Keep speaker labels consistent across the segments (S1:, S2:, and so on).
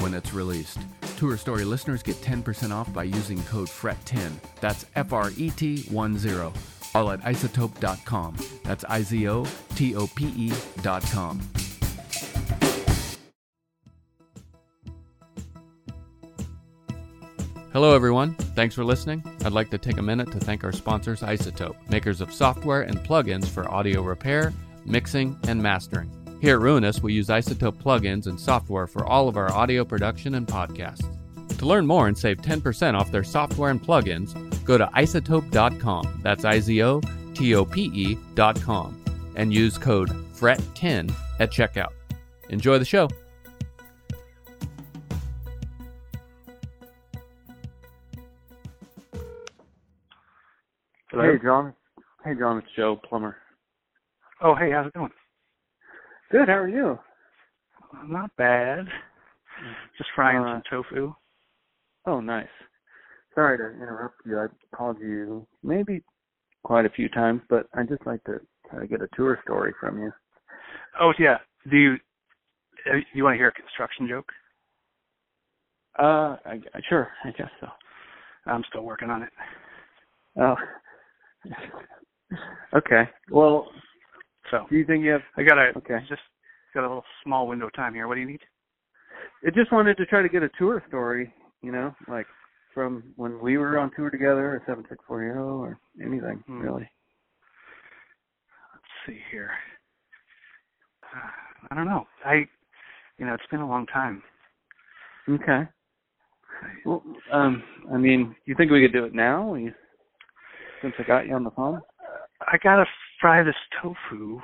S1: when it's released. Tour Story listeners get 10% off by using code FRET10. That's F R E T 1 0. All at izotope.com. That's I Z O T O P E.com. Hello, everyone. Thanks for listening. I'd like to take a minute to thank our sponsors, iZotope, makers of software and plugins for audio repair, mixing, and mastering. Here at Ruinous, we use iZotope plugins and software for all of our audio production and podcasts. To learn more and save 10% off their software and plugins, go to izotope.com. That's I Z O T O P E.com. And use code FRET10 at checkout. Enjoy the show.
S2: Hello?
S3: Hey, John. Hey, John. It's Joe Plummer.
S2: Oh, hey, how's it going?
S3: Good. How are you?
S2: Not bad. Just frying
S3: Uh,
S2: some tofu.
S3: Oh, nice. Sorry to interrupt you. I called you maybe quite a few times, but I'd just like to try to get a tour story from you.
S2: Oh, yeah. Do you uh, you want to hear a construction joke?
S3: Uh, I, I- sure. I guess so.
S2: I'm still working on it.
S3: Oh. okay. Well,
S2: So
S3: do you think you have?
S2: I got a
S3: Okay.
S2: just got a little small window of time here. What do you need?
S3: I just wanted to try to get a tour story. You know, like from when we were on tour together, or seven six four Hero, or anything
S2: Hmm.
S3: really.
S2: Let's see here. Uh, I don't know. I, you know, it's been a long time.
S3: Okay. Well, um, I mean, you think we could do it now? You, since I got you on the phone.
S2: I gotta fry this tofu,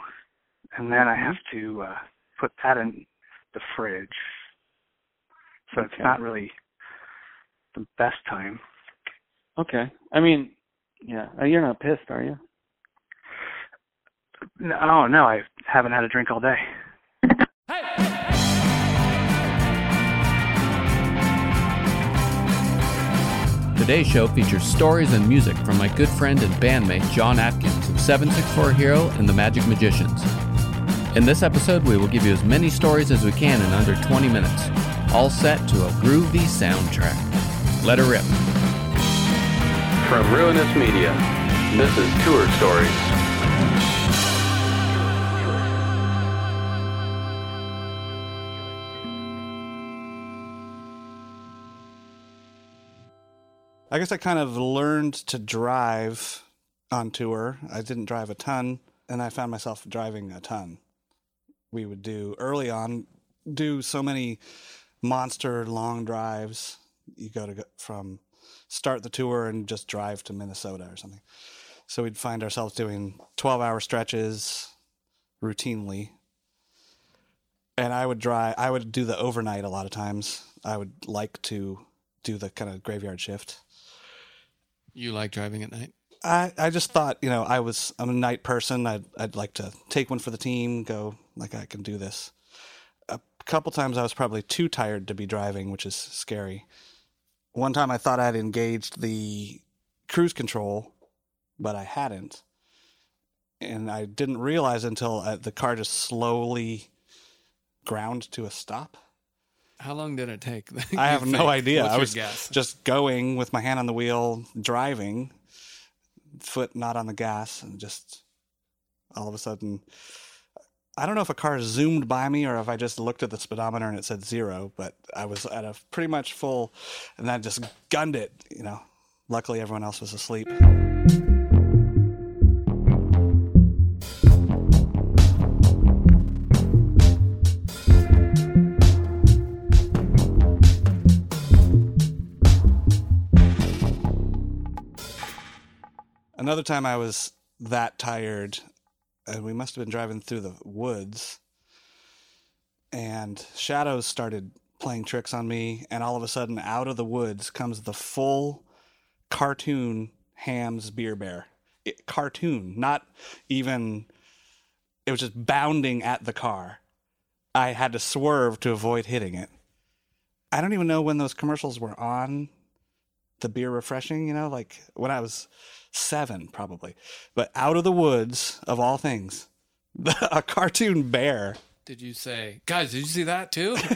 S2: and then I have to uh put that in the fridge. So it's not really the best time.
S3: Okay. I mean, yeah. Uh, You're not pissed, are you?
S2: No, oh, no, I haven't had a drink all day.
S1: Today's show features stories and music from my good friend and bandmate John Atkins of 764 Hero and the Magic Magicians. In this episode, we will give you as many stories as we can in under 20 minutes, all set to a groovy soundtrack. Let her rip.
S4: From Ruinous Media, this is Tour Stories.
S5: I guess I kind of learned to drive on tour. I didn't drive a ton, and I found myself driving a ton. We would do early on, do so many monster long drives. You go to go from start the tour and just drive to Minnesota or something. So we'd find ourselves doing 12 hour stretches routinely. And I would drive, I would do the overnight a lot of times. I would like to do the kind of graveyard shift.
S1: You like driving at night?
S5: I, I just thought, you know, I was I'm a night person. I'd I'd like to take one for the team, go like I can do this. A couple times I was probably too tired to be driving, which is scary. One time I thought I'd engaged the cruise control, but I hadn't. And I didn't realize until uh, the car just slowly ground to a stop.
S1: How long did it take?
S5: I have no idea.
S1: What's
S5: I was
S1: guess?
S5: just going with my hand on the wheel, driving, foot not on the gas, and just all of a sudden, I don't know if a car zoomed by me or if I just looked at the speedometer and it said zero, but I was at a pretty much full, and then just gunned it. You know, luckily everyone else was asleep. Another time I was that tired, and we must have been driving through the woods, and shadows started playing tricks on me, and all of a sudden, out of the woods comes the full cartoon Hamm's Beer Bear. It, cartoon, not even. It was just bounding at the car. I had to swerve to avoid hitting it. I don't even know when those commercials were on the beer refreshing, you know, like when I was seven, probably. But out of the woods, of all things, a cartoon bear.
S1: Did you say, guys? Did you see that too?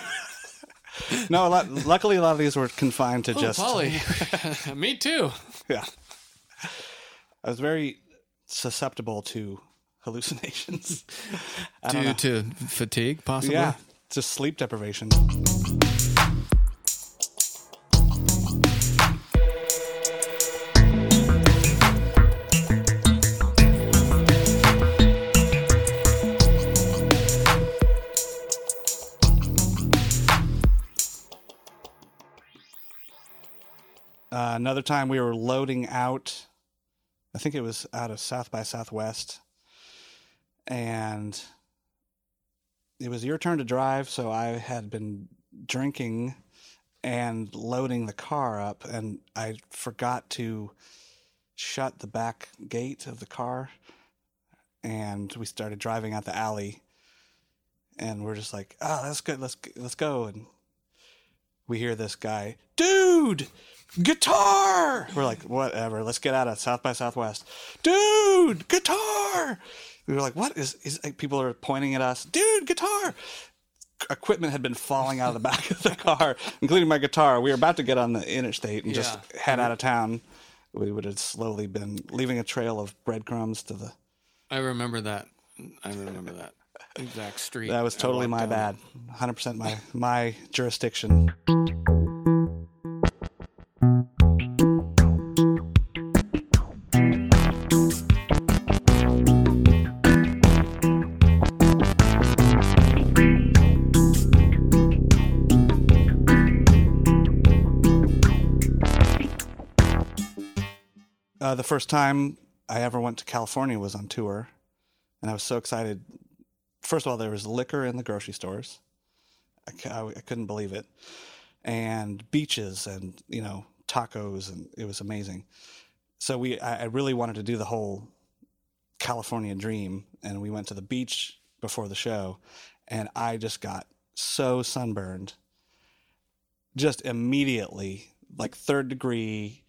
S5: No, a lot, luckily a lot of these were confined to
S1: oh,
S5: just.
S1: Polly, me too.
S5: Yeah. I was very susceptible to hallucinations.
S1: Due to fatigue, possibly.
S5: Yeah, just sleep deprivation. Another time we were loading out, I think it was out of South by Southwest, and it was your turn to drive. So I had been drinking and loading the car up, and I forgot to shut the back gate of the car, and we started driving out the alley, and we're just like, "Oh, that's good. Let's let's go." And we hear this guy, dude, guitar. We're like, whatever. Let's get out of South by Southwest, dude, guitar. We were like, what is? is like, people are pointing at us, dude, guitar. Equipment had been falling out of the back of the car, including my guitar. We were about to get on the interstate and just head out of mm-hmm. town. We would have slowly been leaving a trail of breadcrumbs to the.
S1: I remember that. I remember that exact street.
S5: That was totally my bad. 100% my my jurisdiction. Uh, the first time I ever went to California was on tour, and I was so excited. First of all, there was liquor in the grocery stores. I, ca- I couldn't believe it, and beaches, and you know tacos, and it was amazing. So we, I, I really wanted to do the whole California dream, and we went to the beach before the show, and I just got so sunburned, just immediately, like third degree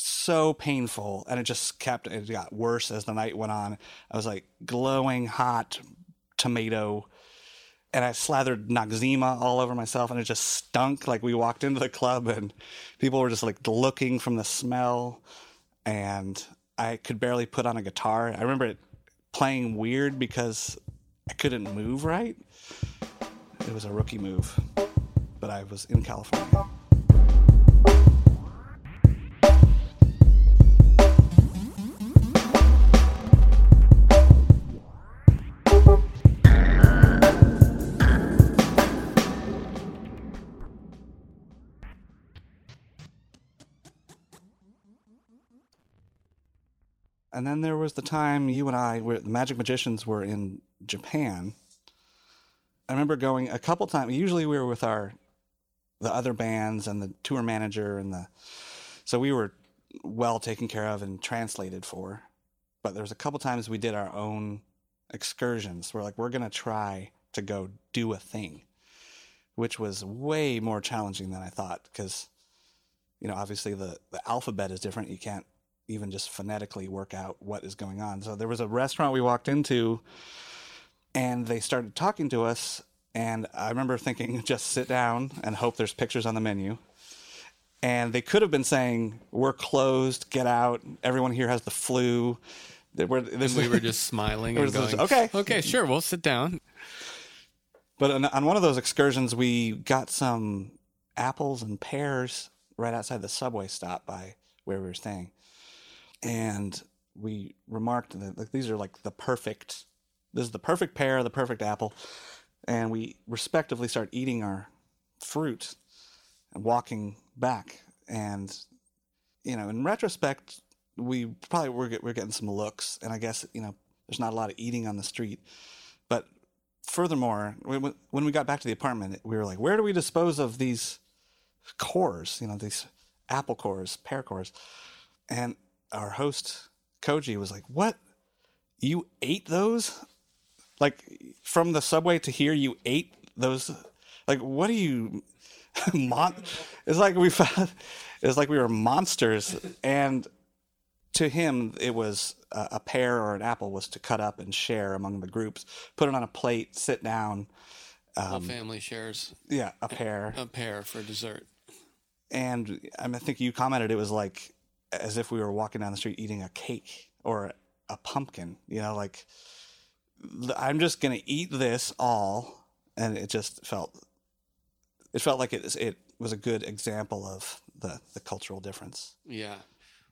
S5: so painful and it just kept it got worse as the night went on. I was like glowing hot tomato and i slathered noxzema all over myself and it just stunk. Like we walked into the club and people were just like looking from the smell and i could barely put on a guitar. I remember it playing weird because i couldn't move right. It was a rookie move but i was in california And then there was the time you and I, were, the Magic Magicians, were in Japan. I remember going a couple times. Usually, we were with our the other bands and the tour manager and the so we were well taken care of and translated for. But there was a couple times we did our own excursions. We're like, we're gonna try to go do a thing, which was way more challenging than I thought because you know obviously the the alphabet is different. You can't even just phonetically work out what is going on. So there was a restaurant we walked into and they started talking to us and I remember thinking just sit down and hope there's pictures on the menu. And they could have been saying, "We're closed. Get out. Everyone here has the flu." Were, this,
S1: we were just smiling and going,
S5: "Okay."
S1: okay, sure, we'll sit down.
S5: But on, on one of those excursions, we got some apples and pears right outside the subway stop by where we were staying, and we remarked that like these are like the perfect. This is the perfect pear, the perfect apple, and we respectively start eating our fruit and walking back. And you know, in retrospect, we probably were we're getting some looks, and I guess you know, there's not a lot of eating on the street, but furthermore, when when we got back to the apartment, we were like, where do we dispose of these cores? You know, these apple cores, pear cores. And our host, Koji, was like, what? You ate those? Like, from the subway to here, you ate those? Like, what do you. Mon- it's like we found. It's like we were monsters. And to him, it was a, a pear or an apple was to cut up and share among the groups, put it on a plate, sit down. Um,
S1: family shares
S5: yeah, a pear.
S1: a pear for dessert.
S5: And I, mean, I think you commented it was like as if we were walking down the street eating a cake or a pumpkin. You know, like I'm just gonna eat this all, and it just felt it felt like it was- it was a good example of the the cultural difference.
S1: Yeah.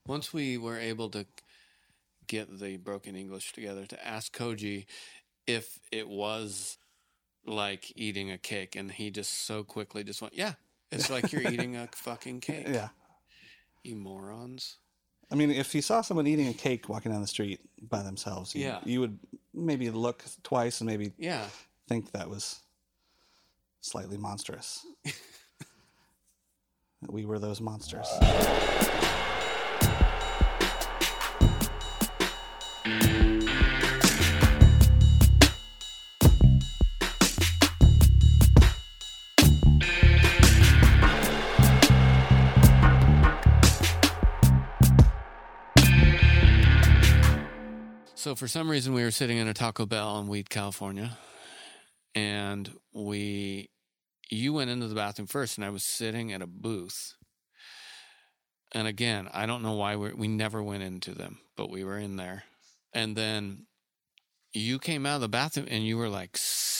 S1: Once we were able to get the broken English together to ask Koji if it was like eating a cake, and he just so quickly just went, "Yeah, it's like you're eating a fucking cake."
S5: Yeah.
S1: You morons.
S5: I mean, if you saw someone eating a cake walking down the street by themselves, you,
S1: Yeah.
S5: you would maybe look twice and maybe
S1: Yeah.
S5: think that was slightly monstrous. That we were those monsters.
S1: So for some reason, we were sitting in a Taco Bell in Weed, California, and we, you went into the bathroom first, and I was sitting at a booth. And again, I don't know why we we never went into them, but we were in there, and then you came out of the bathroom and you were like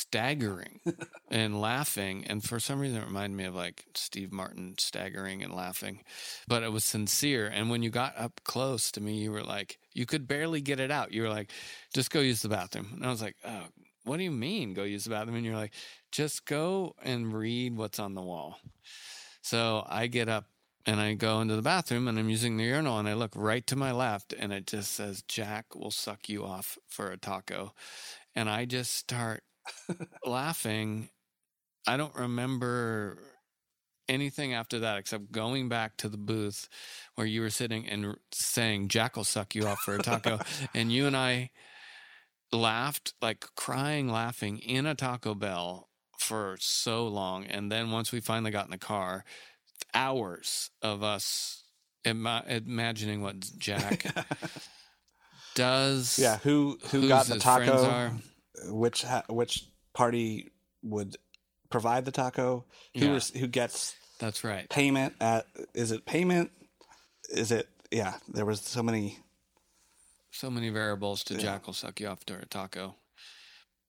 S1: staggering and laughing, and for some reason, it reminded me of like Steve Martin staggering and laughing, but it was sincere. And when you got up close to me, you were like, you could barely get it out. You were like, just go use the bathroom. And I was like, oh, what do you mean go use the bathroom? And you're like, just go and read what's on the wall. So I get up and I go into the bathroom and I'm using the urinal and I look right to my left and it just says, Jack will suck you off for a taco. And I just start laughing. I don't remember anything after that except going back to the booth where you were sitting and saying Jack will suck you off for a taco, and you and I laughed like crying, laughing in a Taco Bell for so long, and then once we finally got in the car, hours of us ima- imagining what Jack does.
S5: Yeah, who who got the taco? Which ha- which party would provide the taco? Who
S1: Yeah.
S5: was- who gets
S1: That's right.
S5: payment at? Is it payment? Is it? Yeah, there was so many.
S1: So many variables to
S5: Yeah.
S1: Jack will suck you off to a taco.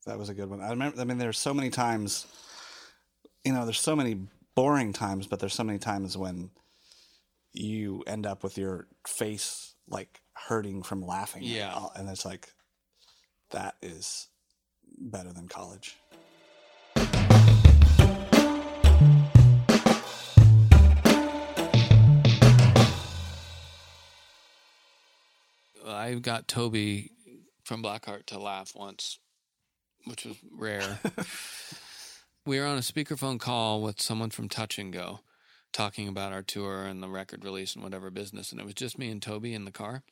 S5: That was a good one. I remember. I mean, there's so many times. You know, there's so many boring times, but there's so many times when you end up with your face like hurting from laughing.
S1: Yeah.
S5: and it's like that is better than college.
S1: I got Toby from Blackheart to laugh once, which was rare. we were on a speakerphone call with someone from Touch and Go talking about our tour and the record release and whatever business. And it was just me and Toby in the car.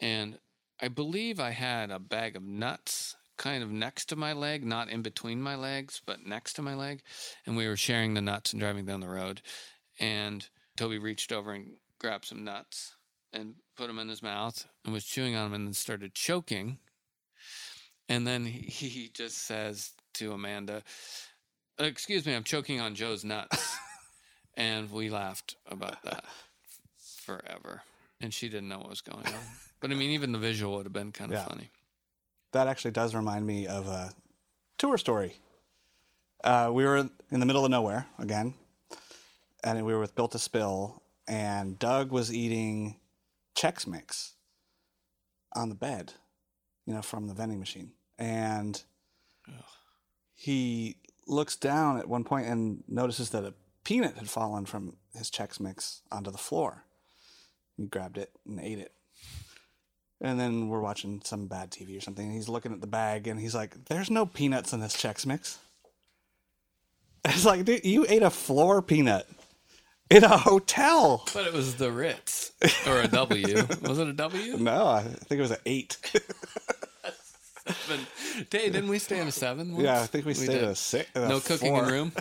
S1: And I believe I had a bag of nuts kind of next to my leg, not in between my legs, but next to my leg. And we were sharing the nuts and driving down the road. And Toby reached over and grabbed some nuts and put them in his mouth and was chewing on them and then started choking. And then he, just says to Amanda, Excuse me, I'm choking on Joe's nuts. and we laughed about that forever. And she didn't know what was going on. But I mean, even the visual would have been kind of
S5: Yeah.
S1: funny.
S5: That actually does remind me of a tour story. Uh, we were in the middle of nowhere again, and we were with Built to Spill, and Doug was eating Chex Mix on the bed, you know, from the vending machine. And he looks down at one point and notices that a peanut had fallen from his Chex Mix onto the floor. He grabbed it and ate it. And then we're watching some bad TV or something. And he's looking at the bag and he's like, "There's no peanuts in this Chex Mix." It's like, dude, you ate a floor peanut in a hotel.
S1: But it was the Ritz or a W. was it a W?
S5: No, I think it was an eight.
S1: But, hey, didn't we stay in a seven? once?
S5: yeah, I think we stayed
S1: did.
S5: a six. a
S1: No cooking
S5: four.
S1: in room.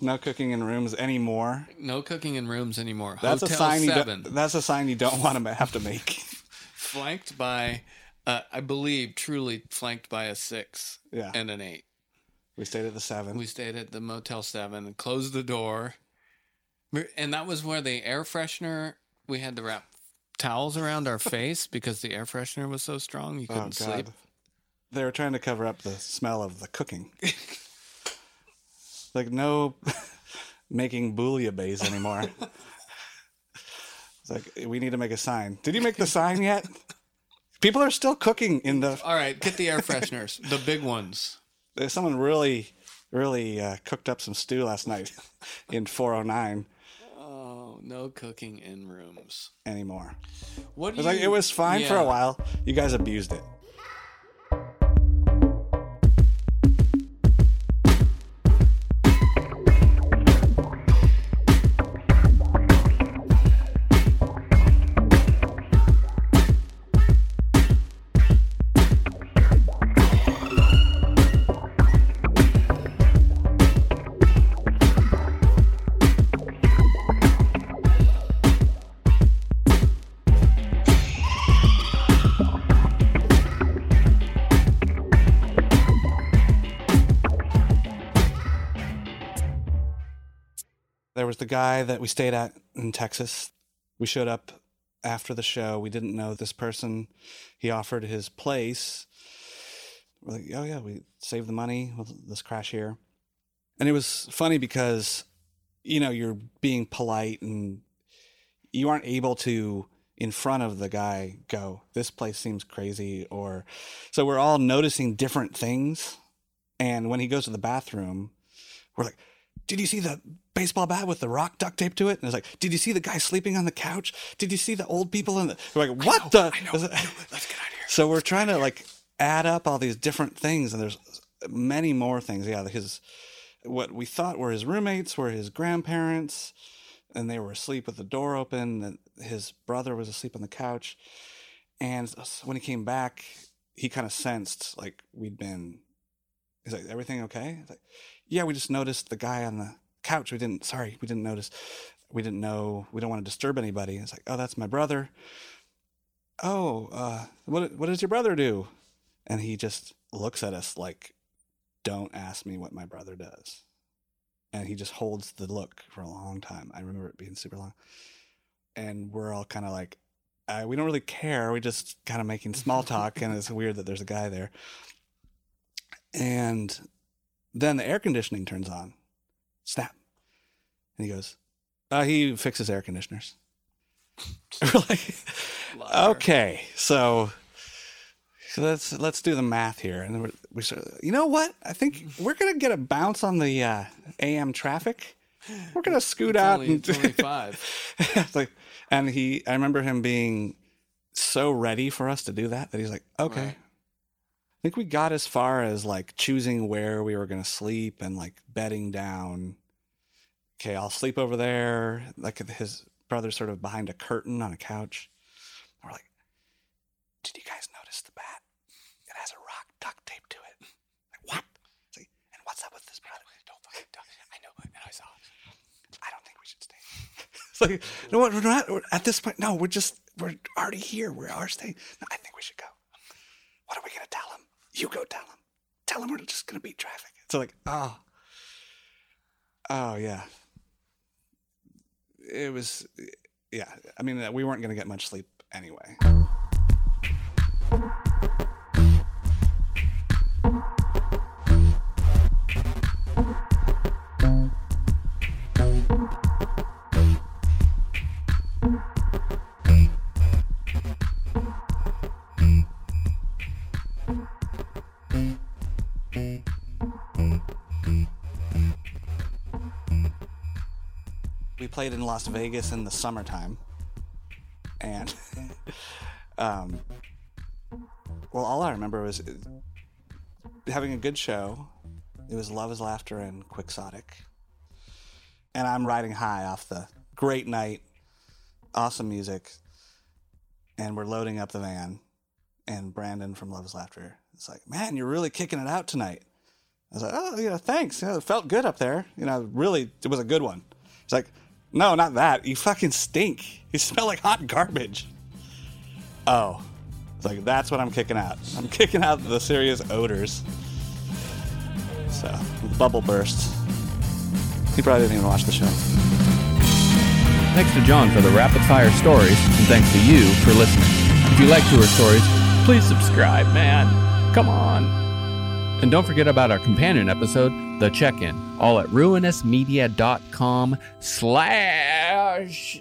S5: No cooking in rooms anymore.
S1: No cooking in rooms anymore.
S5: That's
S1: Hotel
S5: a sign.
S1: Seven,
S5: don't, that's a sign you don't want to have to make.
S1: Flanked by, uh, I believe, truly flanked by a six
S5: Yeah.
S1: and an eight.
S5: We stayed at the seven.
S1: We stayed at the Motel Seven and closed the door, and that was where the air freshener. We had to wrap towels around our face because the air freshener was so strong you
S5: oh
S1: couldn't sleep.
S5: They were trying to cover up the smell of the cooking. like no making bouillabaisse anymore. It's like we need to make a sign. Did you make the sign yet? People are still cooking in the.
S1: All right, get the air fresheners, the big ones.
S5: There's someone really, really uh, cooked up some stew last night in 409
S1: Oh, no cooking in rooms.
S5: anymore.
S1: What
S5: It was
S1: you?
S5: like it was fine for a while. You guys abused it. There was the guy that we stayed at in Texas. We showed up after the show. We didn't know this person. He offered his place. We're like, oh yeah, we saved the money. with let's crash here. And it was funny because, you know, you're being polite and you aren't able to, in front of the guy, go, this place seems crazy. Or so we're all noticing different things. And when he goes to the bathroom, we're like, did you see the baseball bat with the rock duct taped to it? And it's like, did you see the guy sleeping on the couch? Did you see the old people in the? We're like, what the? Let's get out of here. So we're trying to like add up all these different things, and there's many more things. Yeah, his what we thought were his roommates were his grandparents, and they were asleep with the door open. And his brother was asleep on the couch, and when he came back, he kind of sensed like we'd been. He's like, everything okay? Yeah, we just noticed the guy on the couch. We didn't, sorry, we didn't notice. We didn't know, we don't want to disturb anybody. It's like, oh, that's my brother. Oh, uh, what, what does your brother do? And he just looks at us like, don't ask me what my brother does. And he just holds the look for a long time. I remember it being super long. And we're all kind of like, uh, we don't really care. We're just kind of making small talk. and it's weird that there's a guy there. And then the air conditioning turns on. Snap. And he goes, uh, he fixes air conditioners. We're like, okay, so, so let's let's do the math here. And we you know what? I think we're gonna get a bounce on the uh, AM traffic. We're gonna scoot
S1: It's
S5: out
S1: only,
S5: and
S1: it's only five.
S5: Like, and he, I remember him being so ready for us to do that that he's like, okay.
S6: Right.
S5: Think we got as far as like choosing where we were going to sleep and like bedding down. Okay, I'll sleep over there. Like his brother's sort of behind a curtain on a couch. We're like, did you guys notice the bat? It has a rock duct taped to it. Like, what? Like, and what's up with this brother? Don't fucking me. I know, and I saw. I don't think we should stay. it's like, no, we're not. We're, at this point, no, we're just, we're already here. We are staying. No, I think we should go. What are we going to tell him? You go tell him. Tell him we're just going to beat traffic. So, like, oh, oh, yeah. It was, yeah. I mean, we weren't going to get much sleep anyway. Played in Las Vegas in the summertime, and um, well, all I remember was having a good show. It was Love As Laughter and Quixotic, and I'm riding high off the great night, awesome music, and we're loading up the van, and Brandon from Love As Laughter is like, "Man, you're really kicking it out tonight." I was like, "Oh, yeah, thanks. You know, it felt good up there. You know, really, it was a good one." It's like, no, not that. You fucking stink. You smell like hot garbage. Oh. It's like, that's what I'm kicking out. I'm kicking out the serious odors. So, bubble burst. He probably didn't even watch the show.
S1: Thanks to John for the rapid fire stories, and thanks to you for listening. If you like tour stories, please subscribe, man. Come on. And don't forget about our companion episode, The Check-In, all at ruinousmedia.com slash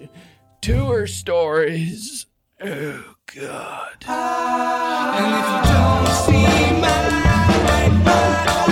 S1: tour stories. Oh, God. And if you don't see my, my, my